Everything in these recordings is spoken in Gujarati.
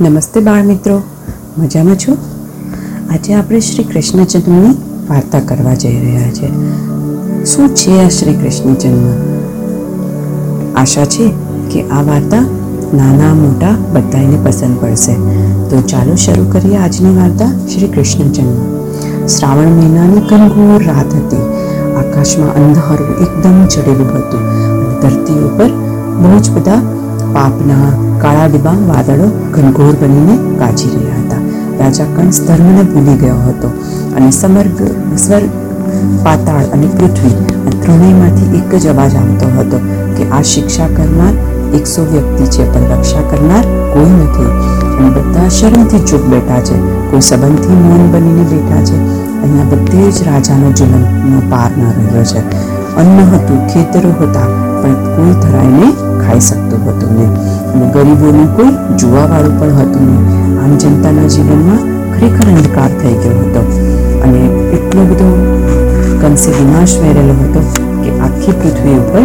નમસ્તે બાળ મિત્રો. મજામાં છો? આજે આપણે શ્રી કૃષ્ણ વાર્તા કરવા જઈ રહ્યા છે. શું છે આ શ્રી કૃષ્ણ જન્મ આશા છે કે આ વાર્તા નાના, મોટા બધાને પસંદ પડશે. તો ચાલો શરૂ કરીએ આજની વાર્તા શ્રી કૃષ્ણ જન્મ શ્રાવણ મહિનાની ઘનઘોર રાત હતી. આકાશમાં અંધારું એકદમ ચડેલું હતું ધરતી ઉપર બહુ જ બધા પાપના કાળા ડિબાંગ વાદળો ઘનઘોર બનીને ગાજી રહ્યા હતા. રાજા કંસ ધર્મને ભૂલી ગયો હતો અને સમર્ગ, સ્વર્ગ, પાતાળ અને પૃથ્વી આ ત્રણેયમાંથી એક જ અવાજ આવતો હતો કે આ શિક્ષા કરનાર એકસો વ્યક્તિ છે, પણ રક્ષા કરનાર કોઈ નથી. અને બધા શરમથી ચૂપ બેઠા છે, કોઈ સંબંધથી મૌન બનીને બેઠા છે. અહીંયા બધે જ રાજાનો જુલમનો પાર ન રહ્યો છે. અન્ન હતું, ખેતરો હતા, પણ કોઈ ધરાઈને ખાઈ શકતું હતું નહીં. અને ગરીબોનું કોઈ જોવાવાળું પણ હતું નહીં. આમ જનતાના જીવનમાં ખરેખર અંધકાર થઈ ગયો હતો. અને એટલો બધો કંસે વિનાશ વેરેલો હતો કે આખી પૃથ્વી ઉપર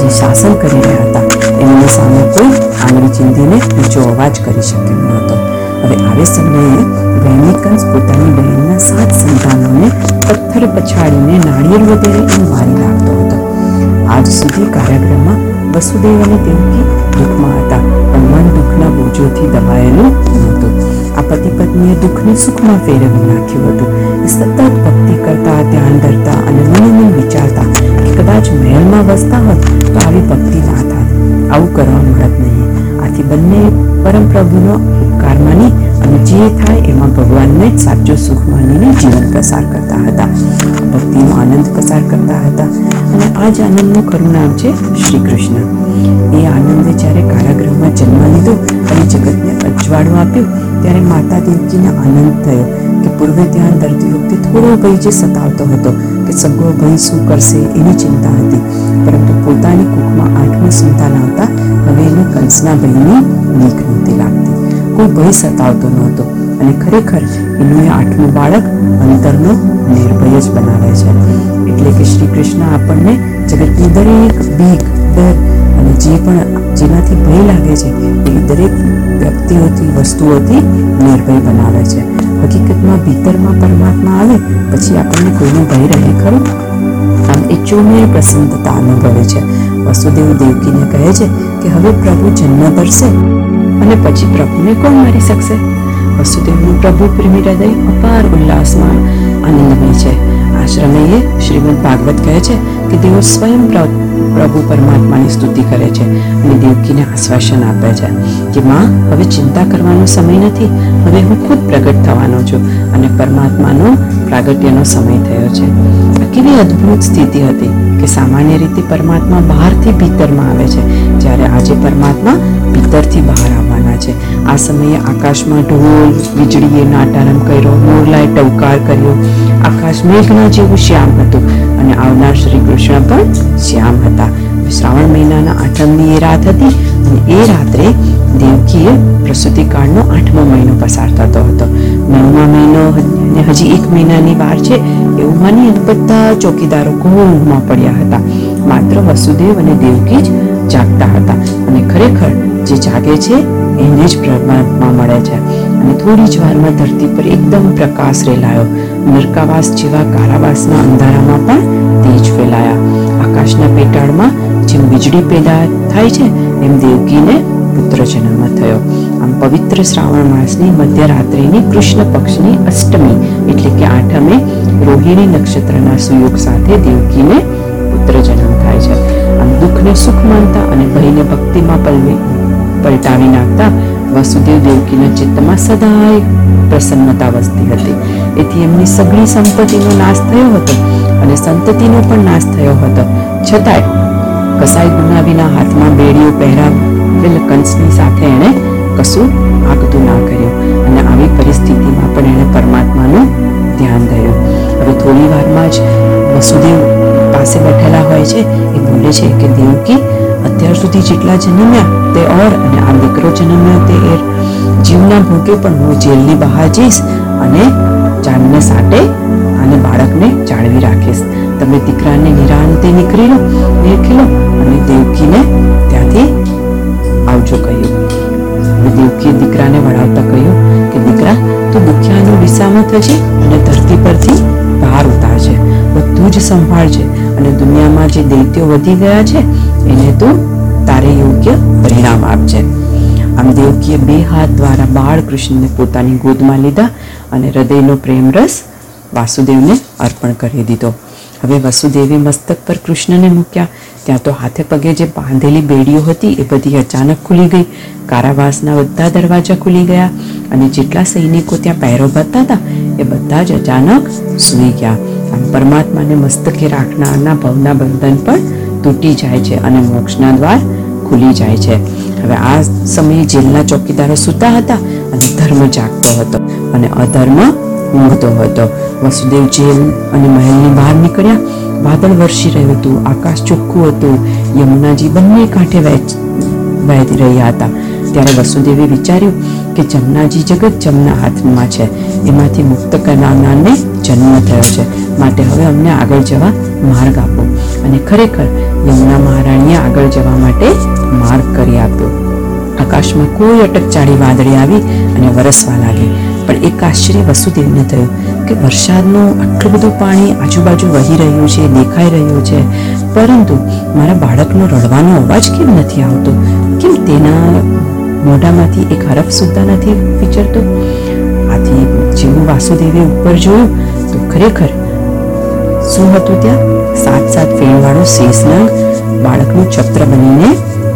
જે શાસન કરી રહ્યા હતા, એમની સામે કોઈ આંગળી ચીંધીને ઊંચો અવાજ કરી શકે ન હતો. હવે આવે સમયે વૈનિક કંસ પોતાની બહેનના સાત સંતાનોને પથ્થર પછાડીને નાળિયેર વગેરે એમ મારી નાખતો હતો. આજ સુધી કારાગૃહમાં વસુદેવ અને દેવકી દુઃખમાં હતા. પણ મન દુઃખના બોજોથી દબાયેલું નહોતું. આ પતિ પત્નીએ દુઃખને સુખમાં ફેરવી નાખ્યું હતું. સતત ભક્તિ કરતા, ધ્યાન ધરતા અને મનોમન વિચારતા કે કદાચ મહેલમાં વસતા હોત તો આવી ભક્તિ ના થાત આવું કરવા મળત નહીં. આથી બંને પરમ પ્રભુનો ઉપકાર માની અને જે થાય એમાં ભગવાનને સાચું સુખ માનીને જીવન પસાર કરતા હતા. ભક્તિનો આનંદ પસાર કરતા હતા. આ જ આનંદનું ખરું નામ છે શ્રી કૃષ્ણ એ આનંદે જ્યારે કારાગૃહમાં જન્મ લીધો અને જગતને અજવાળું આપ્યું, ત્યારે માતા દેવકીને આનંદ થયો કે પૂર્વે ધ્યાન ધરતી વખતે થોડો ભય જે સતાવતો હતો કે સગો ભય શું કરશે એની ચિંતા હતી. પરંતુ પોતાની કુખમાં આઠમું સંતાન આવતા હવે એને કંસના ભયની નીક નહોતી લાગતી. કોઈ ભય સતાવતો નહોતો અને ખરેખર એનું એ આઠમું બાળક અંતરનો નિર્ભય જ બનાવે છે. એટલે કે શ્રી કૃષ્ણ આપણને જગતની દરેક બીક, ડર અને જે પણ જેનાથી ભય લાગે છે, એવી દરેક વ્યક્તિઓથી, વસ્તુઓથી નિર્ભય બનાવે છે. હકીકતમાં ભીતરમાં પરમાત્મા આવે, પછી આપણને કોઈનો ભય રહે ખરો? આમ એ ચોમેર પ્રસન્નતા અનુભવે છે. વસુદેવ દેવકીને કહે છે કે હવે પ્રભુ જન્મ ધરશે અને પછી પ્રભુને કોણ મારી શકશે? વસુદેવનું પ્રભુ પ્રેમી હૃદય અપાર ઉલ્લાસમાં આનંદમય છે. આશ્રમેય શ્રીમદ ભાગવત કહે છે કે તેઓ સ્વયં પ્રભુ પરમાત્માની સ્તુતિ કરે છે અને દેવકીને આશ્વાસન આપે છે કે માં, હવે ચિંતા કરવાનો સમય નથી, હવે હું ખુદ પ્રગટ થવાનો છું અને પરમાત્માનો પ્રાગટ્યનો સમય થયો છે. આ કેવી અદ્ભુત સ્થિતિ હતી કે સામાન્ય રીતે પરમાત્મા બહારથી ભીતરમાં આવે છે, જ્યારે આજે પરમાત્મા ભીતરથી બહાર આવવાના છે. આ સમયે આકાશમાં ઢોલ, વીજળીએ નાટારંભ કર્યો, મોરલાએ ટવકાર કર્યો. આકાશ મેઘના જેવું શ્યામ હતું અને આવનાર શ્રી કૃષ્ણ પણ શ્યામ હતા. શ્રાવણ મહિનાના આઠમની એ રાત હતી અને એ રાત્રે દેવકીએ પ્રસૂતિકાળનો આઠમો મહિનો પસાર થતો હતો. નવમા મહિનો ને હજી એક મહિનાની વાર છે એવું માની બધા ચોકીદારો ઊંઘમાં પડ્યા હતા. માત્ર વસુદેવ અને દેવકી જ જાગતા હતા અને ખરેખર જે જાગે છે એને જ પરમાત્મા મળે છે. અને થોડી જ વારમાં ધરતી પર એકદમ પ્રકાશ રેલાયો. નરકાવાસ જેવા કારાવાસના અંધારામાં પણ તેજ ફેલાયા. આકાશના પેટાળમાં જેમ વીજળી પેદા થાય છે, એમ દેવકીને પુત્ર જન્મ થયો. આમ પવિત્ર શ્રાવણ માસની મધ્યરાત્રિની કૃષ્ણ પક્ષની અષ્ટમી, એટલે કે આઠમે રોહિણી નક્ષત્રના સુયોગ સાથે દેવકીને પુત્ર જન્મ થાય છે. આમ દુઃખને સુખ માનતા અને ભયને ભક્તિમાં પલવી પલટાવી નાખતા વસુદેવ દેવકીના ચિત્તમાં સદાય પ્રસન્નતા વસતી હતી એથી એમની સઘળી સંપત્તિનો નાશ થયો હતો અને સંતતિનો પણ નાશ થયો હતો છતાંય કસાઈ ગુનાવીના હાથમાં બેડીઓ પહેરાવેલ કંસની સાથે એણે કશું આગતું ના કર્યું અને આવી પરિસ્થિતિમાં પણ એણે પરમાત્માનું ધ્યાન ધર્યું હવે થોડી વારમાં જ વસુદેવ પાસે બેઠેલા હોય છે એ બોલે છે કે દેવકી અત્યાર સુધી જેટલા જન્મ્યા તે ઓર અને આ દીકરો જન્મ્યો તે એર. જીવના ભોગે પણ હું જેલની બહાર જઈશ અને જાનને સાટે અને બાળકને જાળવી રાખીશ. તમે દીકરાને નિરાંતે નીકળી લો નીકળી લો અને દેવકીને ત્યાંથી આવજો કહ્યું. દેવકીએ દીકરાને વળાવતા કહ્યું કે, દીકરા, તું દુખિયાનું દિશામાં થશે અને ધરતી પરથી બહાર ઉતારજે. બધું જ સંભાળજે અને દુનિયામાં જે દૈત્યો વધી ગયા છે, એને તું તારે યોગ્ય પરિણામ આપજે. આમ દેવકીએ બે હાથ દ્વારા બાળ કૃષ્ણને પોતાની ગોદમાં લીધા અને હૃદયનો પ્રેમ રસ વાસુદેવને અર્પણ કરી દીધો. હવે વસુદેવે મસ્તક પર કૃષ્ણને મૂક્યા. ત્યાં તો હાથે પગે જે બાંધેલી બેડીઓ હતી એ બધી અચાનક ખુલી ગઈ. કારાવાસના બધા દરવાજા ખુલી ગયા અને જેટલા સૈનિકો ત્યાં પહેરો ભરતા હતા એ બધા જ અચાનક સૂઈ ગયા. આમ પરમાત્માને મસ્તકે રાખનારના ભવના બંધન પણ તૂટી જાય છે અને મોક્ષના દ્વાર ખુલી જાય છે. હવે આ સમયે જેલના ચોકીદારો સૂતા હતા અને ધર્મ જાગતો હતો અને અધર્મ ઊંઘતો હતો. વસુદેવ જેલ અને મહેલની બહાર નીકળ્યા. વાદળ વરસી રહ્યું હતું, આકાશ ચોખ્ખું હતું. યમુનાજી બંને કાંઠે વહેતી રહ્યા હતા. ત્યારે વસુદેવે વિચાર્યું કે જમનાજી જગત જમના હાથમાં છે. એમાંથી મુક્ત કરનારને જન્મ થયો છે. માટે હવે અમને આગળ જવા માર્ગ આપો. અને ખરેખર યમુના મહારાણીએ આગળ જવા માટે માર્ગ કરી આપ્યો. આકાશમાં કોઈ અટકચાળી વાદળી આવી અને વરસવા લાગી. પણ એક આશ્ચર્ય વસુદેવને થયું કે વરસાદનું આટલું બધું પાણી આજુબાજુ વહી રહ્યું છે, દેખાઈ રહ્યું છે. પરંતુ મારા બાળકનો રડવાનો અવાજ કેમ નથી આવતો? કેમ તેના મોઢામાંથી એક હરફ સુદ્ધા નથી વિચરતો. આથી જેવું વાસુદેવે ઉપર જોયું, તો ખરેખર શું હતું ત્યાં? સાત સાત ફેણવાળો શેષનાગ બાળકનું છત્ર બનીને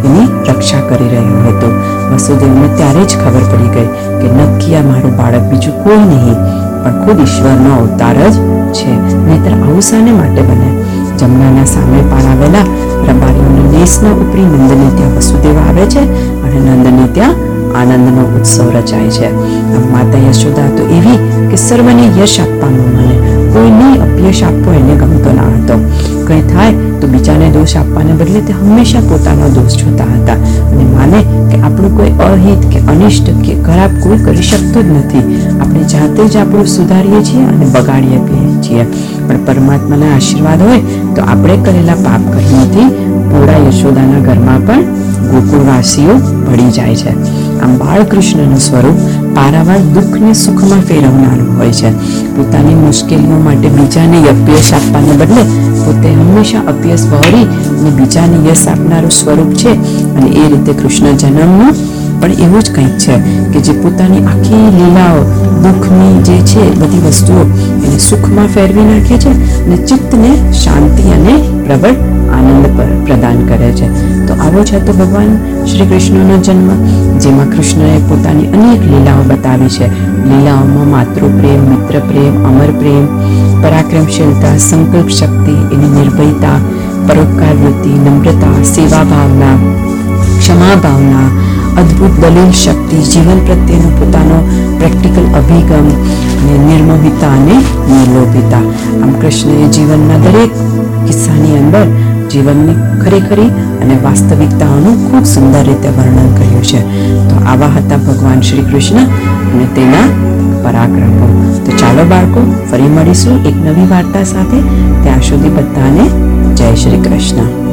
એની રક્ષા કરી રહ્યો હતો. વસુદેવને ત્યારે જ ખબર પડી ગઈ કે નક્કી આ મારું બાળક બીજું કોઈ નહીં, પણ ખુદ ઈશ્વરનો અવતાર જ છે. નહીતર આવું શાને માટે બને? જમનાના સામે પાળાવેલા રબારીઓના દેશના ઉપરી નંદને ત્યાં વસુદેવ આવે છે? અને નંદની ત્યાં આનંદનો ઉત્સવ રચાય છે. માતા યશોદા તો એવી કે સર્વને યશ આપવાનું મને કોઈને અપયશ આપવો એને ગમતો ના હતો. કંઈ થાય તો બીજાને દોષ આપવાને બદલે તે હંમેશા પોતાનો દોષ જોતા હતા. અને માને કે આપણું કોઈ અહિત કે અનિષ્ટ કે ખરાબ કોઈ કરી શકતો જ નથી. આપણે જાતે જ આપણું સુધારીએ છીએ અને બગાડીએ છીએ. પણ પરમાત્માના આશીર્વાદ હોય તો આપણે કરેલા પાપ કર્મોથી પૂરા યશોદાના ઘરમાં પણ ગોકુળવાસીઓ ભળી જાય છે. આમ બાળકૃષ્ણનું સ્વરૂપ પારાવાર દુઃખને સુખમાં ફેરવનારું હોય છે. પોતાની મુશ્કેલીઓ માટે બીજાને અભ્યાસ આપવાને બદલે પોતે હંમેશા અભ્યાસ વહોરી અને બીજાને યશ આપનારું સ્વરૂપ છે. અને એ રીતે કૃષ્ણ જન્મનું પણ એવું જ કંઈક છે કે જે પોતાની આખી લીલાઓ, દુઃખની જે છે બધી વસ્તુઓ એને સુખમાં ફેરવી નાખે છે અને ચિત્તને શાંતિ અને પ્રબળ આનંદ પર પ્રદાન કરે છે. તો આવો છે તો ભગવાન શ્રી કૃષ્ણનો જન્મ, જેમાં કૃષ્ણએ પોતાની અનેક લીલાઓ બતાવી છે. લીલાઓમાં માતૃપ્રેમ મિત્ર પ્રેમ અમર પ્રેમ પરાક્રમશીલતા, સંકલ્પ શક્તિ, એની નિર્ભયતા, પરોપકાર વૃત્તિ, નમ્રતા સેવા ભાવના ક્ષમા ભાવના અદ્ભુત દલીલ શક્તિ, જીવન પ્રત્યેનો પોતાનો પ્રેક્ટિકલ અભિગમ અને નિર્મોહિતા અને નિર્લોભિતા. આમ કૃષ્ણએ જીવનના દરેક કિસ્સાની અંદર જીવનની ખરેખરી અને વાસ્તવિકતાઓનું ખૂબ સુંદર રીતે વર્ણન કર્યું છે. તો આવા હતા ભગવાન શ્રી કૃષ્ણ અને તેના પરાક્રમો. તો ચાલો બાળકો, ફરી મળીશું એક નવી વાર્તા સાથે. ત્યાં સુધી બધાને જય શ્રી કૃષ્ણ.